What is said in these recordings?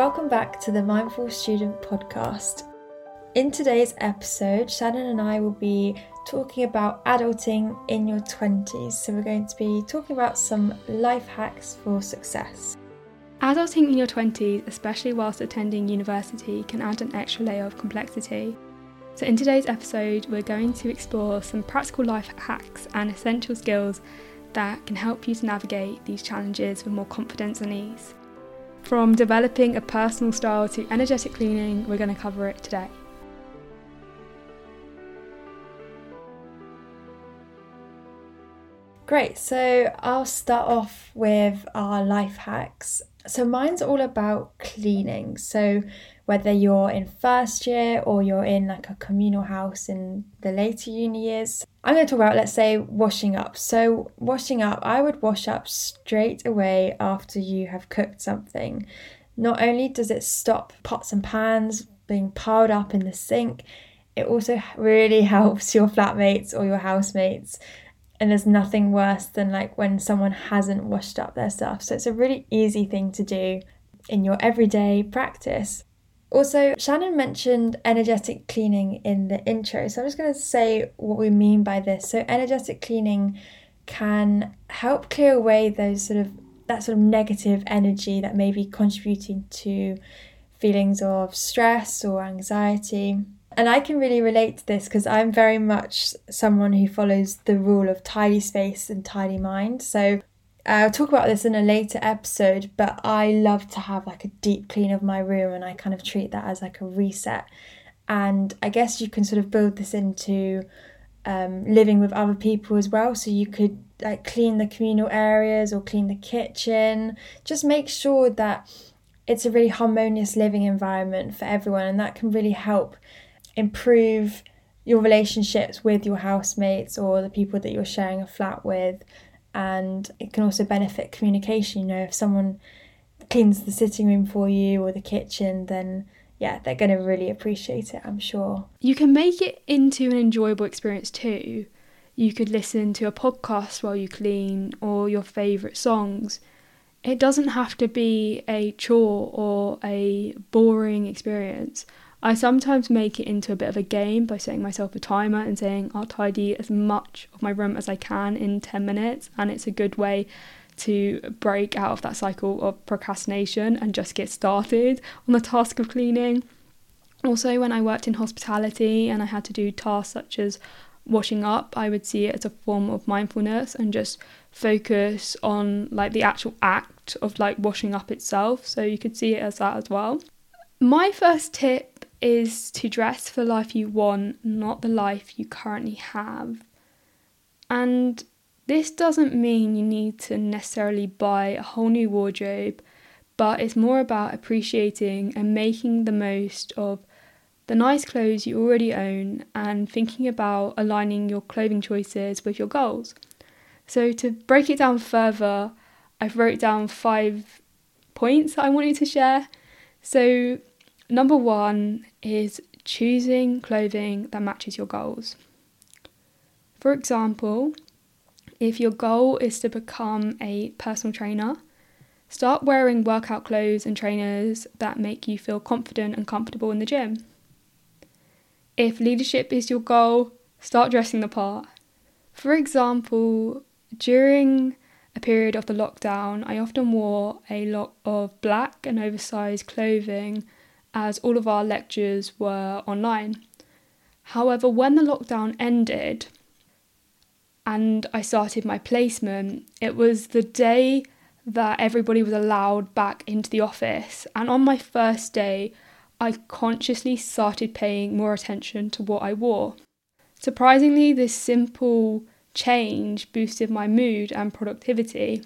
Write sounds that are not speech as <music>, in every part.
Welcome back to the Mindful Student podcast. In today's episode, Shannon and I will be talking about adulting in your 20s. So, we're going to be talking about some life hacks for success. Adulting in your 20s, especially whilst attending university, can add an extra layer of complexity. So, in today's episode, we're going to explore some practical life hacks and essential skills that can help you to navigate these challenges with more confidence and ease. From developing a personal style to energetic cleaning, we're going to cover it today. Great, so I'll start off with our life hacks. So, mine's all about cleaning. So, whether you're in first year or you're in like a communal house in the later uni years, I'm going to talk about, let's say, washing up. So, washing up, I would wash up straight away after you have cooked something. Not only does it stop pots and pans being piled up in the sink, it also really <laughs> helps your flatmates or your housemates and there's nothing worse than like when someone hasn't washed up their stuff. So it's a really easy thing to do in your everyday practice. Also, Shannon mentioned energetic cleaning in the intro. So I'm just going to say what we mean by this. So energetic cleaning can help clear away those sort of that sort of negative energy that may be contributing to feelings of stress or anxiety. And I can really relate to this because I'm very much someone who follows the rule of tidy space and tidy mind. So I'll talk about this in a later episode, but I love to have like a deep clean of my room and I kind of treat that as like a reset. And I guess you can sort of build this into um, living with other people as well. So you could like clean the communal areas or clean the kitchen. Just make sure that it's a really harmonious living environment for everyone, and that can really help improve your relationships with your housemates or the people that you're sharing a flat with. And it can also benefit communication. You know, if someone cleans the sitting room for you or the kitchen, then yeah, they're going to really appreciate it, I'm sure. You can make it into an enjoyable experience too. You could listen to a podcast while you clean or your favourite songs. It doesn't have to be a chore or a boring experience. I sometimes make it into a bit of a game by setting myself a timer and saying I'll tidy as much of my room as I can in 10 minutes, and it's a good way to break out of that cycle of procrastination and just get started on the task of cleaning. Also, when I worked in hospitality and I had to do tasks such as washing up, I would see it as a form of mindfulness and just focus on like the actual act of like washing up itself. So you could see it as that as well. My first tip is to dress for the life you want, not the life you currently have. And this doesn't mean you need to necessarily buy a whole new wardrobe, but it's more about appreciating and making the most of the nice clothes you already own and thinking about aligning your clothing choices with your goals. So, to break it down further, I've wrote down five points that I wanted to share. So, Number one is choosing clothing that matches your goals. For example, if your goal is to become a personal trainer, start wearing workout clothes and trainers that make you feel confident and comfortable in the gym. If leadership is your goal, start dressing the part. For example, during a period of the lockdown, I often wore a lot of black and oversized clothing as all of our lectures were online. However, when the lockdown ended and I started my placement, it was the day that everybody was allowed back into the office. And on my first day, I consciously started paying more attention to what I wore. Surprisingly, this simple change boosted my mood and productivity.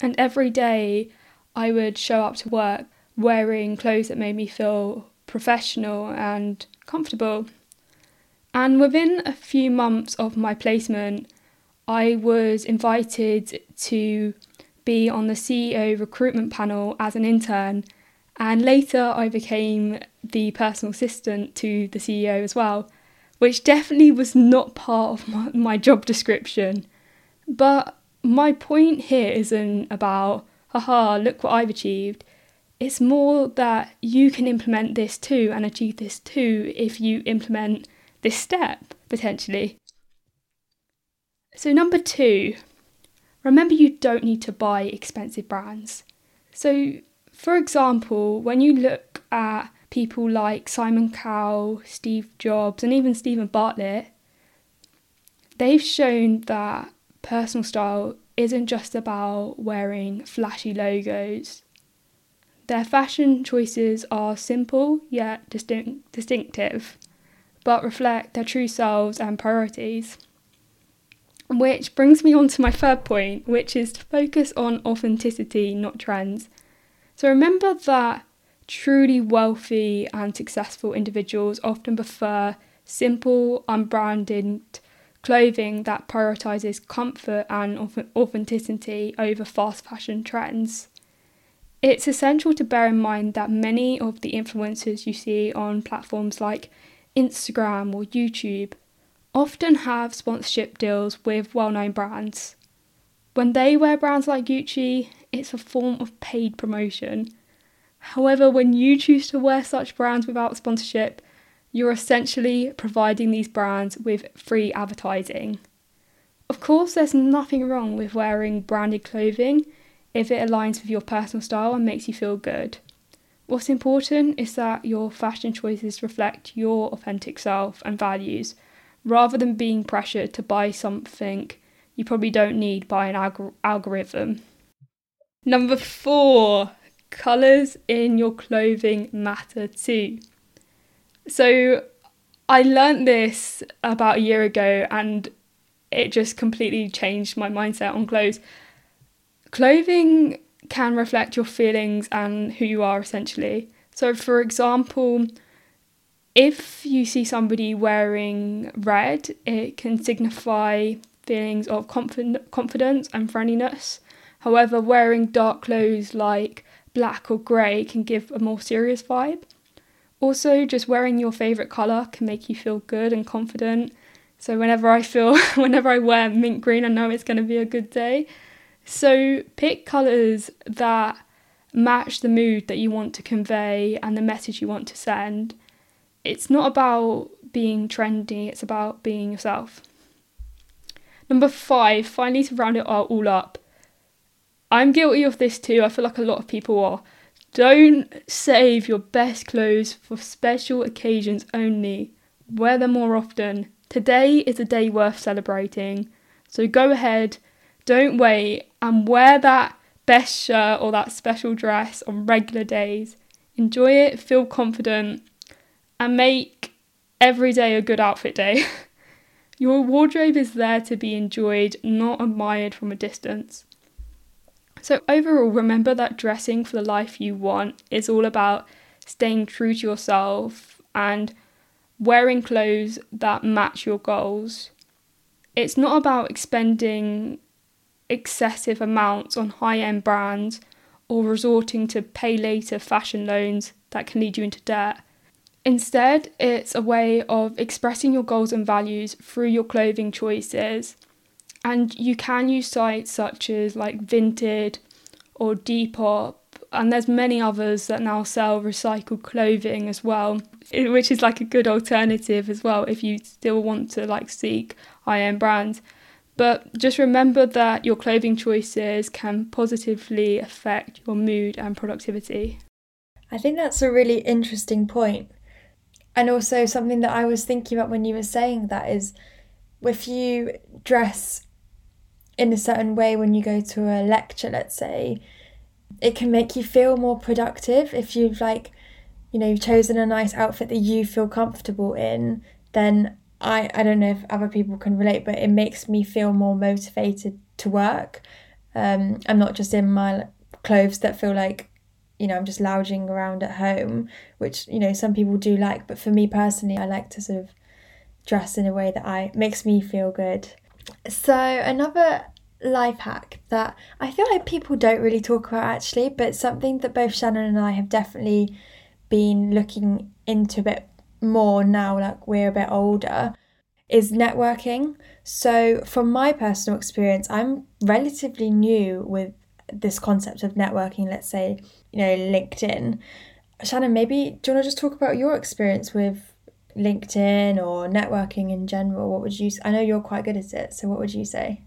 And every day I would show up to work wearing clothes that made me feel professional and comfortable. And within a few months of my placement, I was invited to be on the CEO recruitment panel as an intern, and later I became the personal assistant to the CEO as well, which definitely was not part of my, my job description. But my point here isn't about, haha, look what I've achieved. It's more that you can implement this too and achieve this too if you implement this step potentially. So, number two, remember you don't need to buy expensive brands. So, for example, when you look at people like Simon Cowell, Steve Jobs, and even Steven Bartlett, they've shown that personal style isn't just about wearing flashy logos. Their fashion choices are simple yet distinct, distinctive, but reflect their true selves and priorities. Which brings me on to my third point, which is to focus on authenticity, not trends. So remember that truly wealthy and successful individuals often prefer simple, unbranded clothing that prioritizes comfort and authenticity over fast fashion trends. It's essential to bear in mind that many of the influencers you see on platforms like Instagram or YouTube often have sponsorship deals with well known brands. When they wear brands like Gucci, it's a form of paid promotion. However, when you choose to wear such brands without sponsorship, you're essentially providing these brands with free advertising. Of course, there's nothing wrong with wearing branded clothing if it aligns with your personal style and makes you feel good. What's important is that your fashion choices reflect your authentic self and values rather than being pressured to buy something you probably don't need by an alg- algorithm. Number four, colours in your clothing matter too. So I learned this about a year ago and it just completely changed my mindset on clothes. Clothing can reflect your feelings and who you are essentially. So, for example, if you see somebody wearing red, it can signify feelings of confid- confidence and friendliness. However, wearing dark clothes like black or grey can give a more serious vibe. Also, just wearing your favourite colour can make you feel good and confident. So, whenever I feel, <laughs> whenever I wear mint green, I know it's going to be a good day. So, pick colours that match the mood that you want to convey and the message you want to send it's not about being trendy, it's about being yourself. Number five, finally to round it all up, I'm guilty of this too. I feel like a lot of people are. Don't save your best clothes for special occasions only. Wear them more often. Today is a day worth celebrating. So go ahead, don't wait, and wear that best shirt or that special dress on regular days. Enjoy it, feel confident, and make every day a good outfit day. <laughs> Your wardrobe is there to be enjoyed, not admired from a distance. So, overall, remember that dressing for the life you want is all about staying true to yourself and wearing clothes that match your goals. It's not about expending excessive amounts on high end brands or resorting to pay later fashion loans that can lead you into debt. Instead, it's a way of expressing your goals and values through your clothing choices. And you can use sites such as like Vinted or Depop, and there's many others that now sell recycled clothing as well, which is like a good alternative as well if you still want to like seek high-end brands. But just remember that your clothing choices can positively affect your mood and productivity. I think that's a really interesting point and also something that I was thinking about when you were saying that is if you dress in a certain way when you go to a lecture, let's say, it can make you feel more productive if you've like, you know, you've chosen a nice outfit that you feel comfortable in, then I, I don't know if other people can relate, but it makes me feel more motivated to work. Um, I'm not just in my clothes that feel like you know, I'm just lounging around at home, which, you know, some people do like, but for me personally, I like to sort of dress in a way that I makes me feel good. So another life hack that I feel like people don't really talk about actually, but something that both Shannon and I have definitely been looking into a bit more now, like we're a bit older, is networking. So, from my personal experience, I'm relatively new with this concept of networking, let's say you know, LinkedIn. Shannon, maybe do you want to just talk about your experience with LinkedIn or networking in general? What would you? I know you're quite good at it, so what would you say?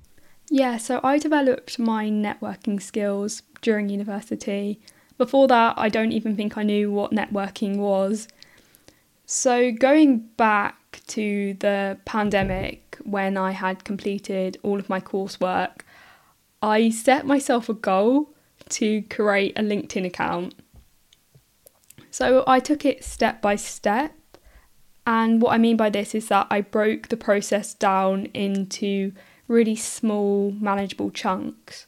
Yeah, so I developed my networking skills during university. Before that, I don't even think I knew what networking was. So, going back to the pandemic when I had completed all of my coursework, I set myself a goal to create a LinkedIn account. So, I took it step by step. And what I mean by this is that I broke the process down into really small, manageable chunks.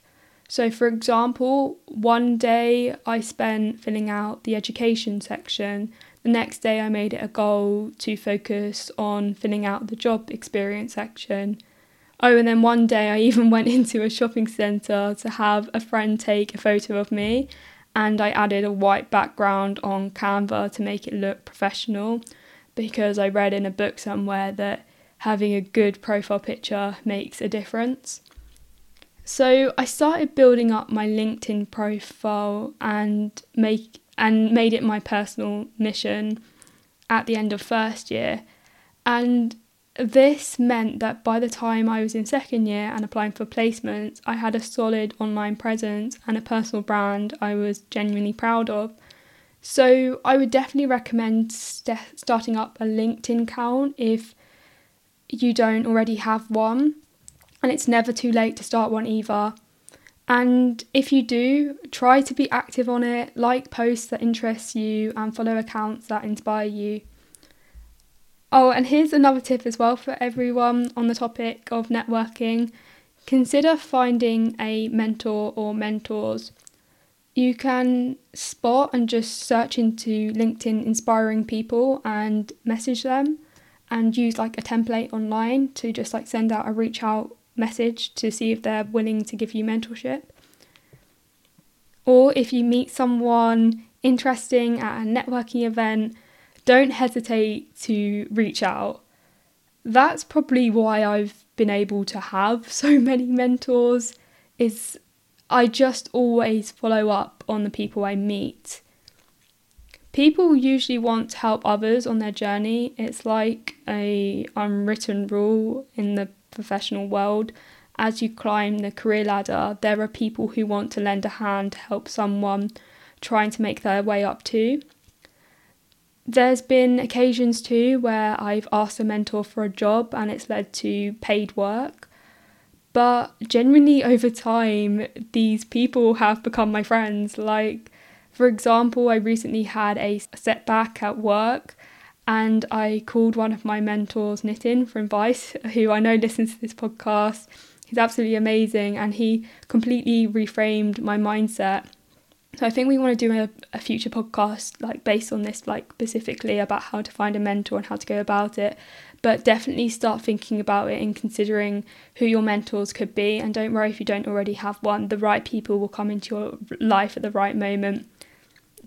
So, for example, one day I spent filling out the education section. The next day, I made it a goal to focus on filling out the job experience section. Oh, and then one day I even <laughs> went into a shopping centre to have a friend take a photo of me, and I added a white background on Canva to make it look professional because I read in a book somewhere that having a good profile picture makes a difference. So I started building up my LinkedIn profile and make and made it my personal mission at the end of first year. And this meant that by the time I was in second year and applying for placements, I had a solid online presence and a personal brand I was genuinely proud of. So I would definitely recommend st- starting up a LinkedIn account if you don't already have one, and it's never too late to start one either. And if you do, try to be active on it, like posts that interest you, and follow accounts that inspire you. Oh, and here's another tip as well for everyone on the topic of networking consider finding a mentor or mentors. You can spot and just search into LinkedIn inspiring people and message them and use like a template online to just like send out a reach out message to see if they're willing to give you mentorship. Or if you meet someone interesting at a networking event, don't hesitate to reach out. That's probably why I've been able to have <laughs> so many mentors is I just always follow up on the people I meet people usually want to help others on their journey. It's like a unwritten rule in the professional world. As you climb the career ladder, there are people who want to lend a hand to help someone trying to make their way up too. There's been occasions too where I've asked a mentor for a job and it's led to paid work. But generally, over time, these people have become my friends. Like, for example, I recently had a setback at work and I called one of my mentors, Nitin from Vice, who I know listens to this podcast. He's absolutely amazing and he completely reframed my mindset. So I think we want to do a, a future podcast like based on this, like specifically about how to find a mentor and how to go about it. But definitely start thinking about it and considering who your mentors could be. And don't worry if you don't already have one, the right people will come into your life at the right moment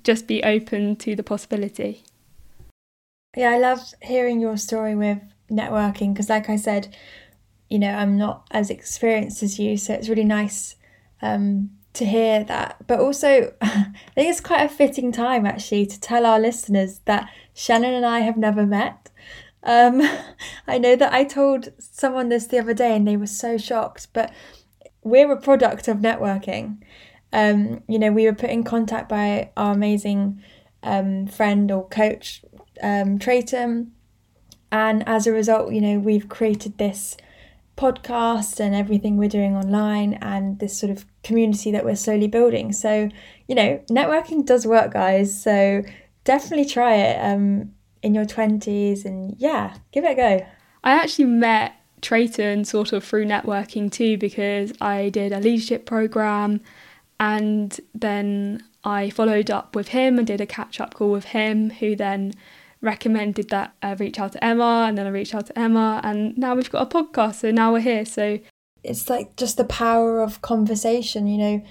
just be open to the possibility. Yeah, I love hearing your story with networking because, like I said, you know, I'm not as experienced as you, so it's really nice um, to hear that. But also, <laughs> I think it's quite a fitting time actually to tell our listeners that Shannon and I have never met. Um, <laughs> I know that I told someone this the other day and they were so shocked, but we're a product of networking um, you know, we were put in contact by our amazing um, friend or coach, um. And as a result, you know, we've created this podcast and everything we're doing online and this sort of community that we're slowly building. So, you know, networking does work, guys. So definitely try it um, in your 20s and yeah, give it a go. I actually met Trayton sort of through networking too because I did a leadership program and then I followed up with him and did a catch up call with him, who then recommended that I reach out to Emma, and then I reached out to Emma, and now we've got a podcast. So now we're here. So it's like just the power of conversation, you know.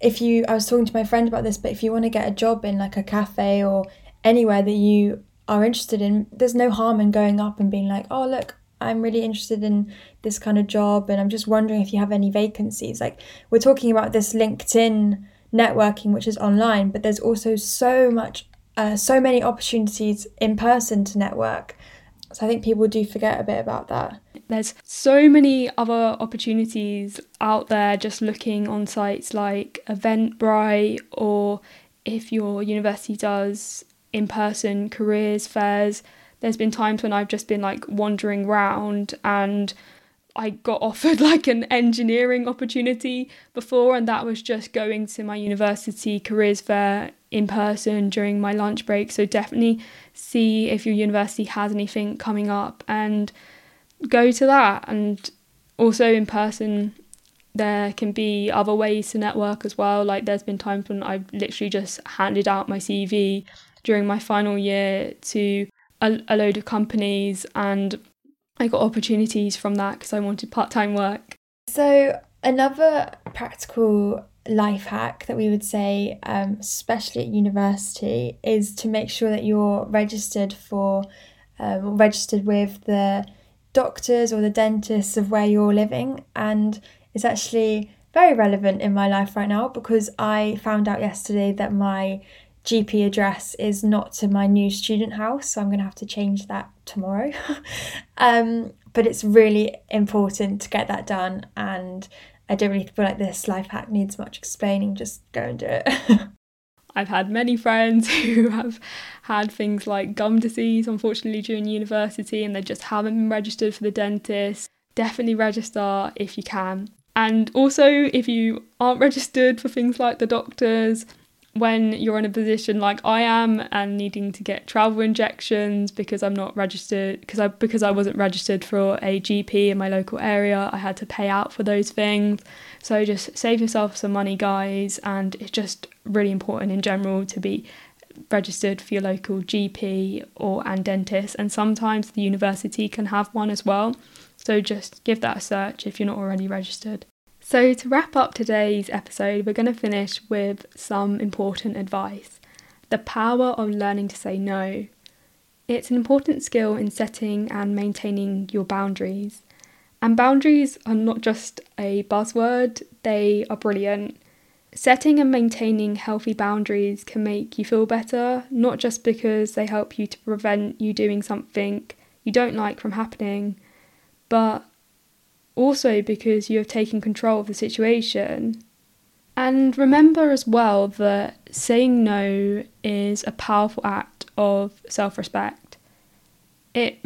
If you, I was talking to my friend about this, but if you want to get a job in like a cafe or anywhere that you are interested in, there's no harm in going up and being like, oh, look, I'm really interested in this kind of job and I'm just wondering if you have any vacancies. Like we're talking about this LinkedIn networking, which is online, but there's also so much, uh, so many opportunities in person to network. So I think people do forget a bit about that. There's so many other opportunities out there just looking on sites like Eventbrite or if your university does in person careers fairs. There's been times when I've just been like wandering around and I got offered <laughs> like an engineering opportunity before, and that was just going to my university careers fair in person during my lunch break. So definitely see if your university has anything coming up and go to that. And also in person, there can be other ways to network as well. Like there's been times when I've literally just handed out my CV during my final year to a, a load of companies and I got opportunities from that because I wanted part time work. So, another practical life hack that we would say, um, especially at university, is to make sure that you're registered for, um, registered with the doctors or the dentists of where you're living. And it's actually very relevant in my life right now because I found out yesterday that my GP address is not to my new student house, so I'm going to have to change that tomorrow. <laughs> um, but it's really important to get that done, and I don't really feel like this life hack needs much explaining. Just go and do it. <laughs> I've had many friends <laughs> who have had things like gum disease, unfortunately, during university, and they just haven't been registered for the dentist. Definitely register if you can. And also, if you aren't registered for things like the doctors, when you're in a position like I am and needing to get travel injections because I'm not registered because I because I wasn't registered for a GP in my local area, I had to pay out for those things. So just save yourself some money, guys, and it's just really important in general to be registered for your local GP or and dentist and sometimes the university can have one as well. So just give that a search if you're not already registered. So, to wrap up today's episode, we're going to finish with some important advice the power of learning to say no. It's an important skill in setting and maintaining your boundaries. And boundaries are not just a buzzword, they are brilliant. Setting and maintaining healthy boundaries can make you feel better, not just because they help you to prevent you doing something you don't like from happening, but also because you have taken control of the situation. And remember as well that saying no is a powerful act of self respect. It,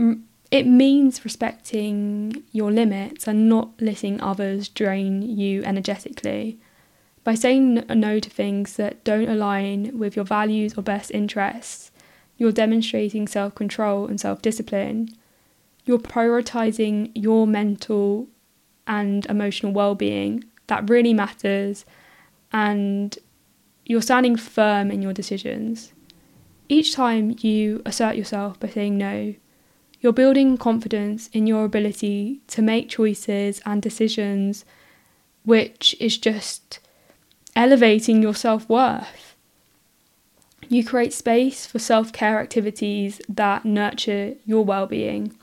it means respecting your limits and not letting others drain you energetically. By saying no to things that don't align with your values or best interests, you're demonstrating self control and self discipline. You're prioritizing your mental and emotional well-being that really matters and you're standing firm in your decisions. Each time you assert yourself by saying no, you're building confidence in your ability to make choices and decisions, which is just elevating your self worth. You create space for self care activities that nurture your well being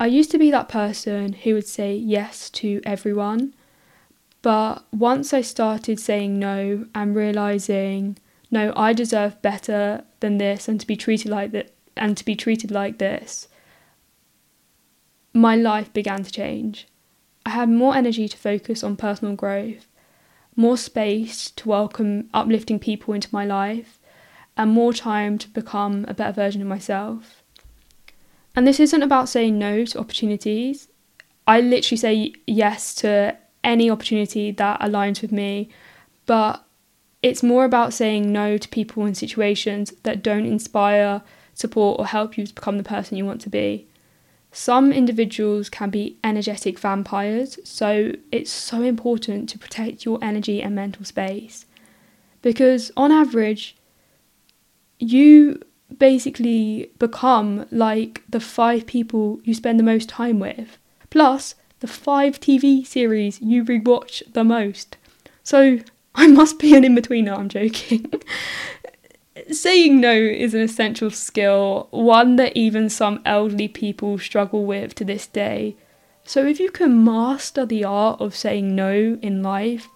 I used to be that person who would say yes to everyone, but once I started saying no and realizing, no, I deserve better than this and to be treated like that and to be treated like this, my life began to change. I had more energy to focus on personal growth, more space to welcome uplifting people into my life, and more time to become a better version of myself. And this isn't about saying no to opportunities. I literally say yes to any opportunity that aligns with me, but it's more about saying no to people and situations that don't inspire, support, or help you to become the person you want to be. Some individuals can be energetic vampires, so it's so important to protect your energy and mental space. Because on average, you basically become like the five people you spend the most time with, plus the five TV series you rewatch the most. So <laughs> I must be an in betweener, I'm joking. <laughs> Saying no is an essential skill, one that even some elderly people struggle with to this day. So if you can master the art of saying no in life,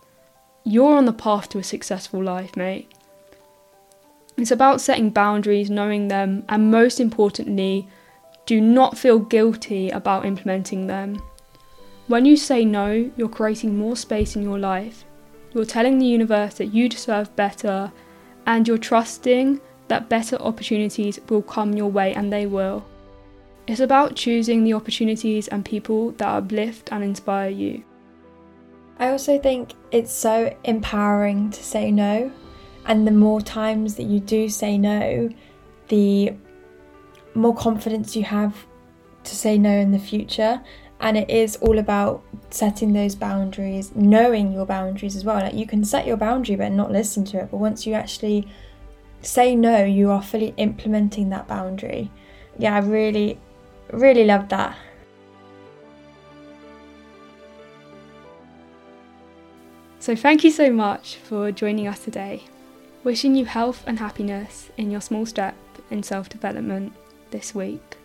you're on the path to a successful life, mate. It's about setting boundaries, knowing them, and most importantly, do not feel guilty about implementing them. When you say no, you're creating more space in your life. You're telling the universe that you deserve better, and you're trusting that better opportunities will come your way, and they will. It's about choosing the opportunities and people that uplift and inspire you. I also think it's so empowering to say no. And the more times that you do say no, the more confidence you have to say no in the future. And it is all about setting those boundaries, knowing your boundaries as well. Like you can set your boundary but not listen to it. But once you actually say no, you are fully implementing that boundary. Yeah, I really, really love that. So, thank you so much for joining us today. Wishing you health and happiness in your small step in self development this week.